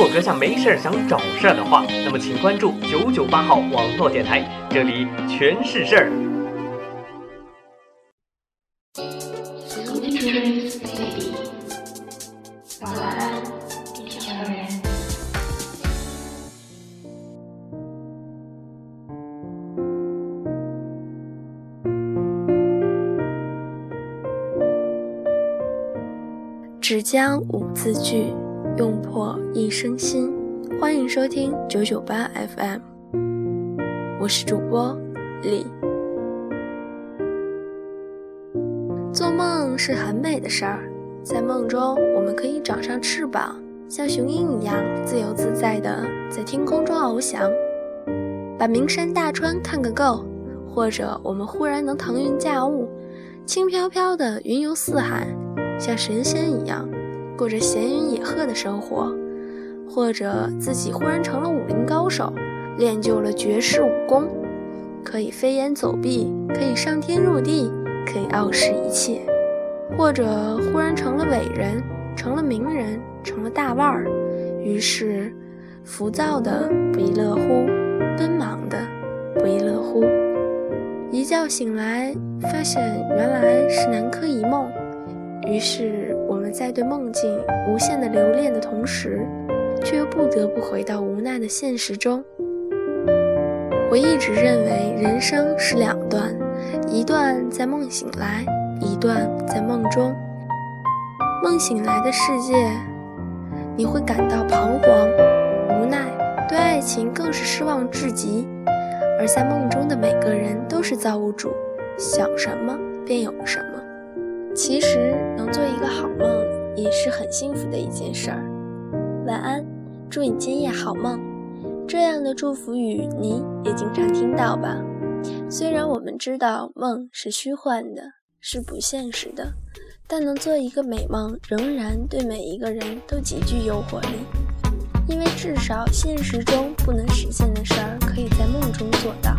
如果阁下没事儿想找事儿的话，那么请关注九九八号网络电台，这里全是事儿。只将五字句，用破一生心。欢迎收听九九八 FM，我是主播李。做梦是很美的事儿，在梦中我们可以长上翅膀，像雄鹰一样自由自在的在天空中翱翔，把名山大川看个够；或者我们忽然能腾云驾雾，轻飘飘的云游四海。像神仙一样过着闲云野鹤的生活，或者自己忽然成了武林高手，练就了绝世武功，可以飞檐走壁，可以上天入地，可以傲视一切；或者忽然成了伟人，成了名人，成了大腕儿，于是浮躁的不亦乐乎，奔忙的不亦乐乎。一觉醒来，发现原来是南柯一梦。于是，我们在对梦境无限的留恋的同时，却又不得不回到无奈的现实中。我一直认为人生是两段，一段在梦醒来，一段在梦中。梦醒来的世界，你会感到彷徨、无奈，对爱情更是失望至极；而在梦中的每个人都是造物主，想什么便有什么。其实能做一个好梦也是很幸福的一件事儿。晚安，祝你今夜好梦。这样的祝福语你也经常听到吧？虽然我们知道梦是虚幻的，是不现实的，但能做一个美梦，仍然对每一个人都极具诱惑力。因为至少现实中不能实现的事儿，可以在梦中做到。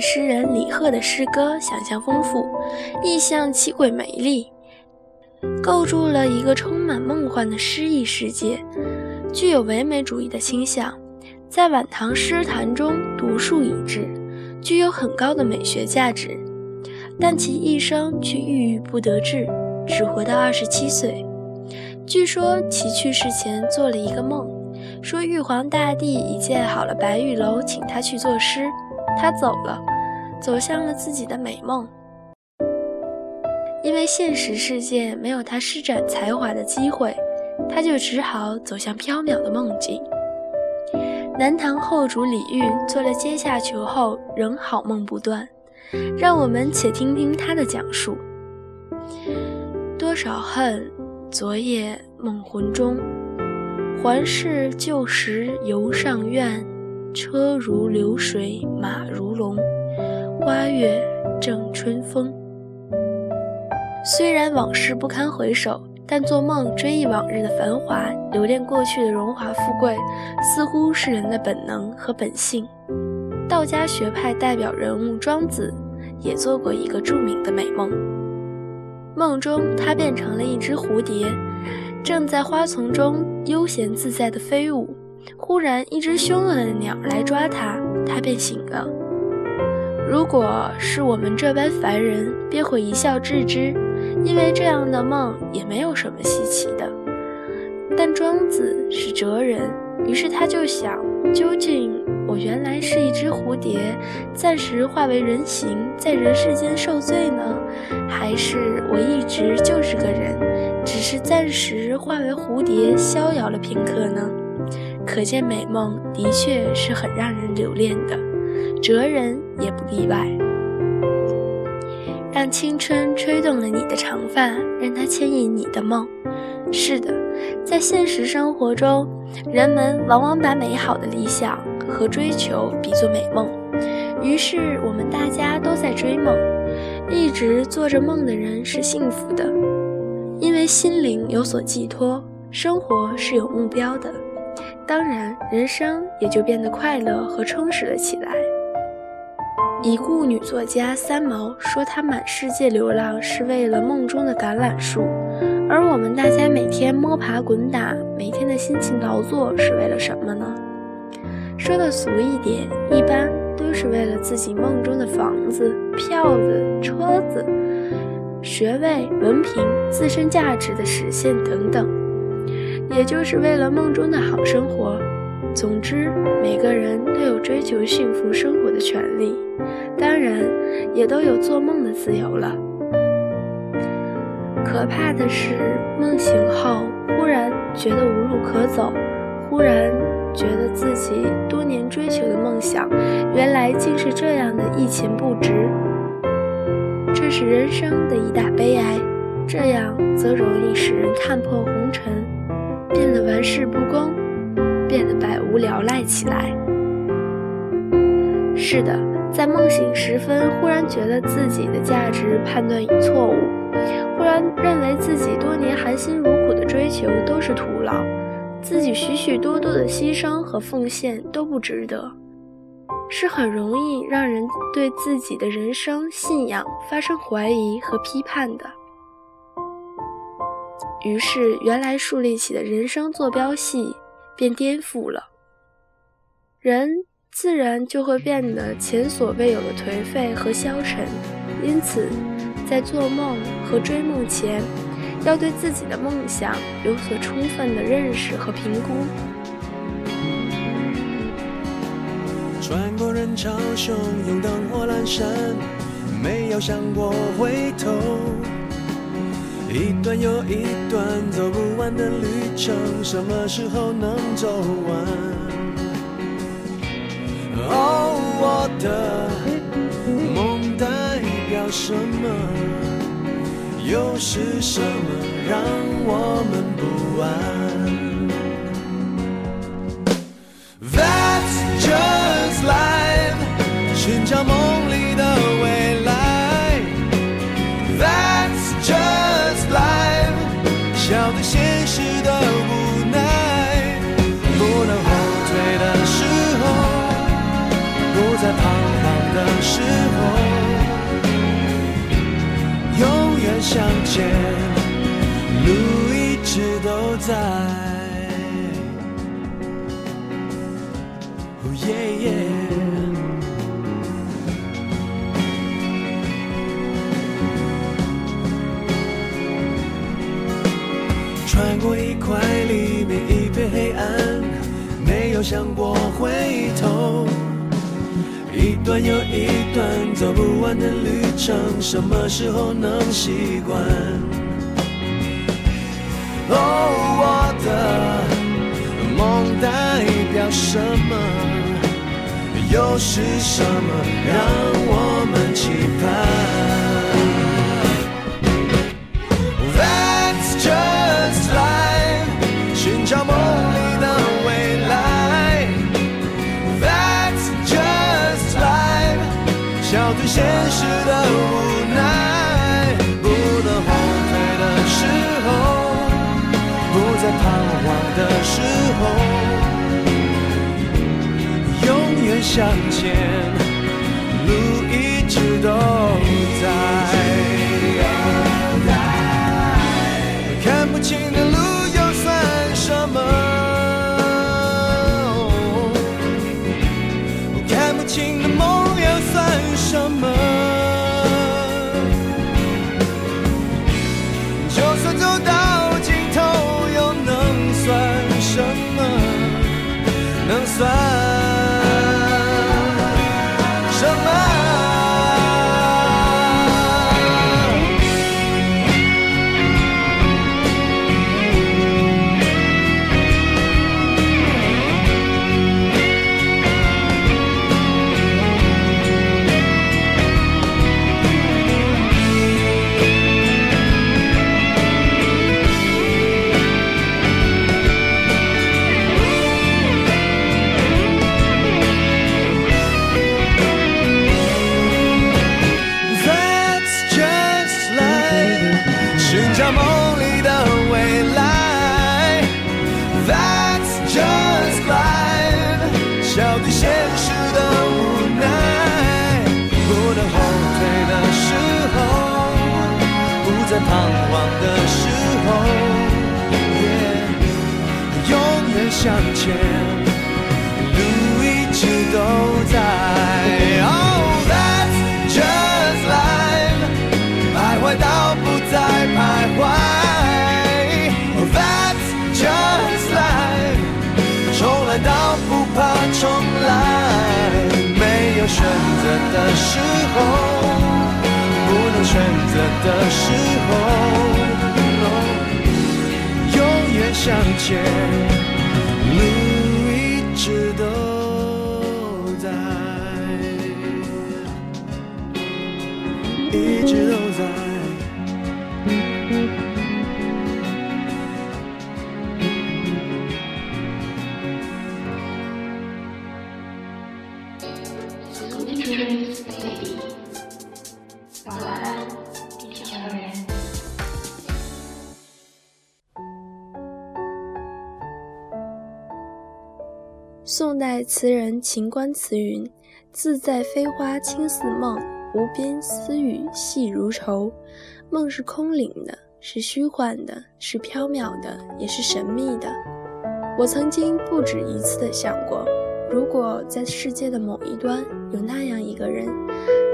诗人李贺的诗歌想象丰富，意象奇诡美丽，构筑了一个充满梦幻的诗意世界，具有唯美主义的倾向，在晚唐诗坛中独树一帜，具有很高的美学价值。但其一生却郁郁不得志，只活到二十七岁。据说其去世前做了一个梦，说玉皇大帝已建好了白玉楼，请他去作诗。他走了，走向了自己的美梦。因为现实世界没有他施展才华的机会，他就只好走向缥缈的梦境。南唐后主李煜做了阶下囚后，仍好梦不断。让我们且听听他的讲述：多少恨，昨夜梦魂中，还是旧时游上苑。车如流水马如龙，花月正春风。虽然往事不堪回首，但做梦追忆往日的繁华，留恋过去的荣华富贵，似乎是人的本能和本性。道家学派代表人物庄子也做过一个著名的美梦。梦中他变成了一只蝴蝶，正在花丛中悠闲自在地飞舞。忽然，一只凶恶的鸟来抓他，他便醒了。如果是我们这般凡人，便会一笑置之，因为这样的梦也没有什么稀奇的。但庄子是哲人，于是他就想：究竟我原来是一只蝴蝶，暂时化为人形，在人世间受罪呢，还是我一直就是个人，只是暂时化为蝴蝶，逍遥了片刻呢？可见美梦的确是很让人留恋的，哲人也不例外。让青春吹动了你的长发，让它牵引你的梦。是的，在现实生活中，人们往往把美好的理想和追求比作美梦，于是我们大家都在追梦。一直做着梦的人是幸福的，因为心灵有所寄托，生活是有目标的。当然，人生也就变得快乐和充实了起来。已故女作家三毛说：“她满世界流浪是为了梦中的橄榄树，而我们大家每天摸爬滚打，每天的辛勤劳作是为了什么呢？说的俗一点，一般都是为了自己梦中的房子、票子、车子、学位、文凭、自身价值的实现等等。”也就是为了梦中的好生活。总之，每个人都有追求幸福生活的权利，当然，也都有做梦的自由了。可怕的是，梦醒后忽然觉得无路可走，忽然觉得自己多年追求的梦想，原来竟是这样的一钱不值。这是人生的一大悲哀，这样则容易使人看破红尘。变得玩世不恭，变得百无聊赖起来。是的，在梦醒时分，忽然觉得自己的价值判断已错误，忽然认为自己多年含辛茹苦的追求都是徒劳，自己许许多多的牺牲和奉献都不值得，是很容易让人对自己的人生信仰发生怀疑和批判的。于是，原来树立起的人生坐标系便颠覆了，人自然就会变得前所未有的颓废和消沉。因此，在做梦和追梦前，要对自己的梦想有所充分的认识和评估。穿过人潮汹涌，灯火阑珊，没有想过回头。一段又一段走不完的旅程什么时候能走完？哦我的梦代表什么？又是什么让我们不安？That's just life 寻找梦里现实的无奈。不能后退的时候，不再彷徨的时候。永远向前，路一直都在。哦耶耶！有想过回头。一段又一段走不完的旅程，什么时候能习惯？哦，我的梦代表什么？又是什么让我们期盼现实的无奈，不能后退的时候，不再彷徨的时候，永远向前，路一直都 sun. 向前。路一直都在。Oh, that's just life，徘徊到不再徘徊。Oh, that's just life，重来到不怕重来。没有选择的时候，不能选择的时候永远向前。一直都在。宋代词人秦观词云：“自在飞花轻似梦，无边丝雨细如愁。”梦是空灵的，是虚幻的，是缥缈的，也是神秘的。我曾经不止一次的想过，如果在世界的某一端有那样一个人，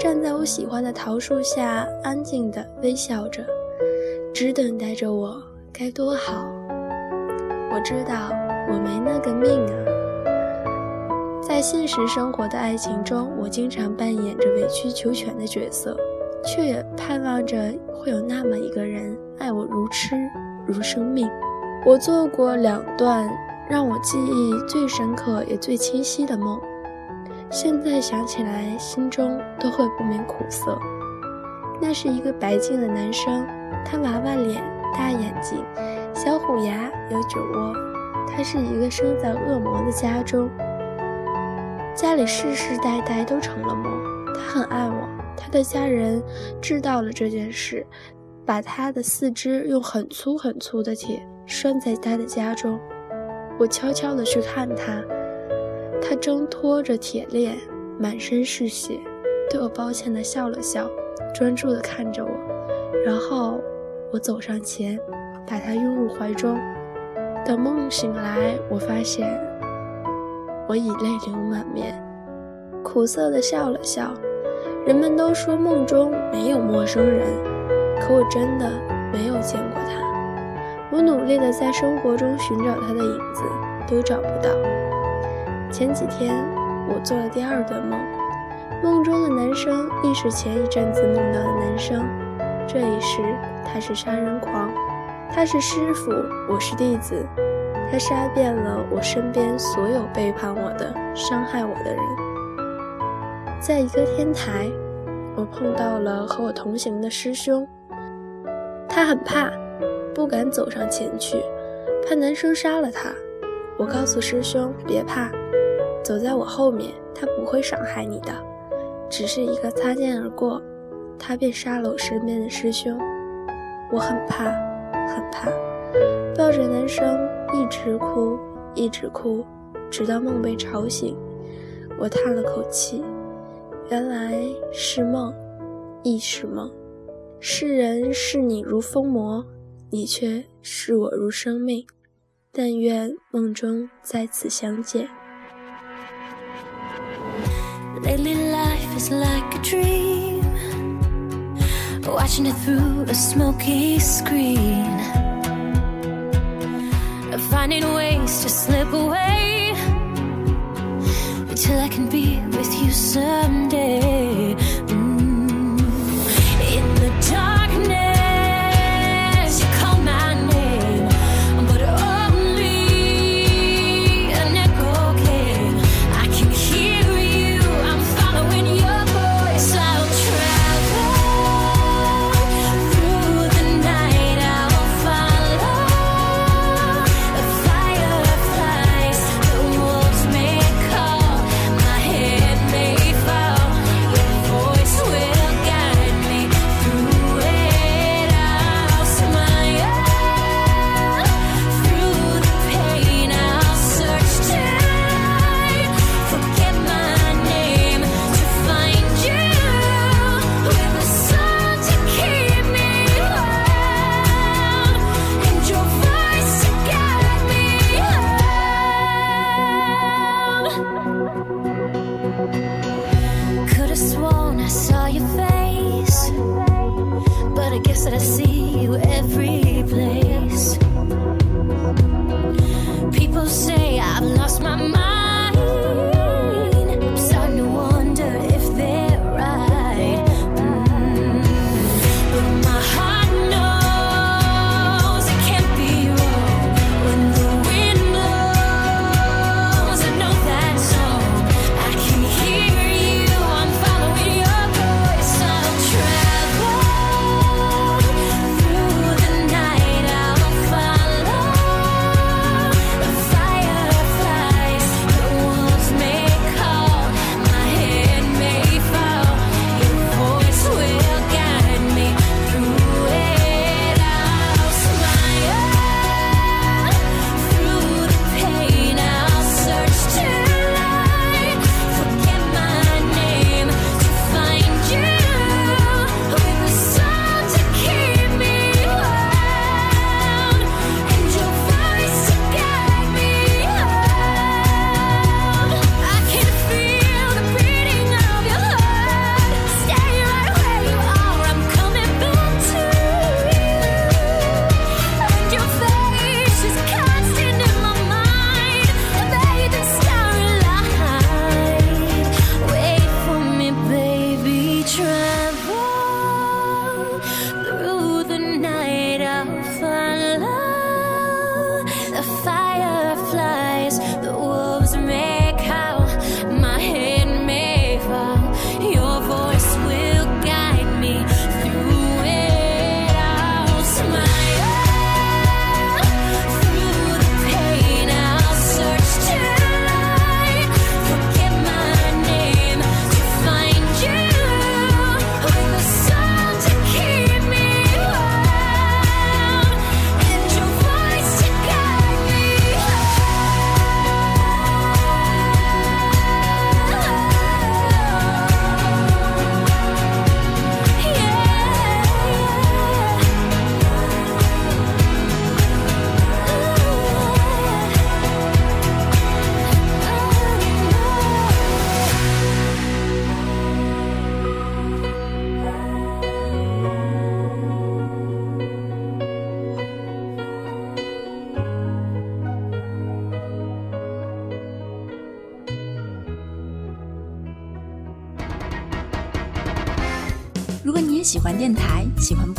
站在我喜欢的桃树下，安静地微笑着，只等待着我，该多好！我知道我没那个命啊。在现实生活的爱情中，我经常扮演着委曲求全的角色，却也盼望着会有那么一个人爱我如痴如生命。我做过两段让我记忆最深刻也最清晰的梦，现在想起来，心中都会不免苦涩。那是一个白净的男生，他娃娃脸、大眼睛、小虎牙、有酒窝。他是一个生在恶魔的家中，家里世世代代都成了魔。他很爱我，他的家人知道了这件事，把他的四肢用很粗很粗的铁拴在他的家中。我悄悄地去看他，他挣脱着铁链，满身是血，对我抱歉地笑了笑，专注地看着我。然后我走上前，把他拥入怀中。等梦醒来，我发现我已泪流满面，苦涩地笑了笑。人们都说梦中没有陌生人，可我真的没有见过他。我努力地在生活中寻找他的影子，都找不到。前几天我做了第二段梦，梦中的男生亦是前一阵子梦到的男生。这一世他是杀人狂，他是师傅，我是弟子。他杀遍了我身边所有背叛我的、伤害我的人。在一个天台，我碰到了和我同行的师兄，他很怕。不敢走上前去，怕男生杀了他。我告诉师兄别怕，走在我后面，他不会伤害你的，只是一个擦肩而过，他便杀了我身边的师兄。我很怕，很怕，抱着男生一直哭，一直哭，直到梦被吵醒。我叹了口气，原来是梦，亦是梦。世人视你如疯魔。你却视我如生命，但愿梦中再次相见。Lately life is like a dream, watching it through a smoky screen, finding ways to slip away until I can be with you someday. I guess that I see you every place.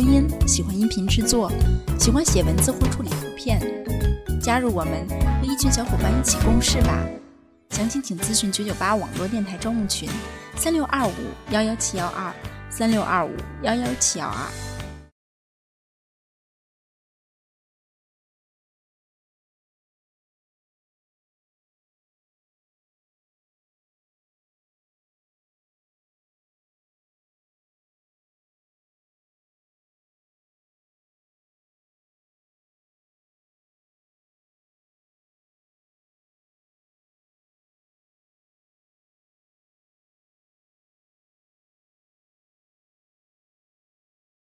音，喜欢音频制作，喜欢写文字或处理图片，加入我们，和一群小伙伴一起共事吧。详情请咨询九九八网络电台招募群：三六二五幺幺七幺二，三六二五幺幺七幺二。